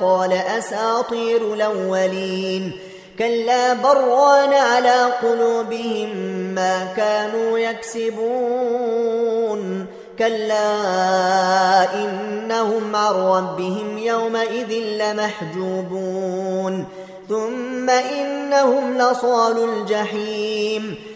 قال أساطير الأولين. كلا بران على قلوبهم ما كانوا يكسبون. كلا إنهم عن ربهم يومئذ لمحجوبون. ثم إنهم لصال الجحيم.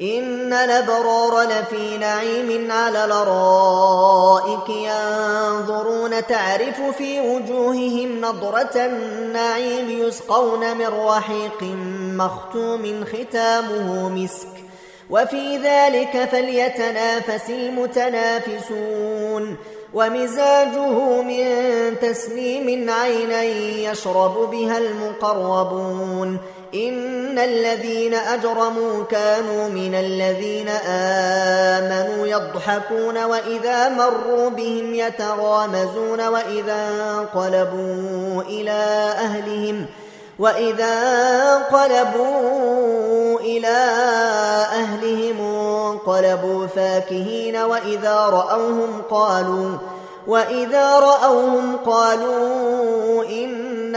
إن الأبرار لفي نعيم على الأرائك ينظرون تعرف في وجوههم نضرة النعيم يسقون من رحيق مختوم ختامه مسك وفي ذلك فليتنافس المتنافسون ومزاجه من تسليم عينا يشرب بها المقربون إن الذين أجرموا كانوا من الذين آمنوا يضحكون وإذا مروا بهم يتغامزون وإذا انقلبوا إلى أهلهم وإذا انقلبوا إلى أهلهم انقلبوا فاكهين وإذا رأوهم قالوا وإذا رأوهم قالوا إن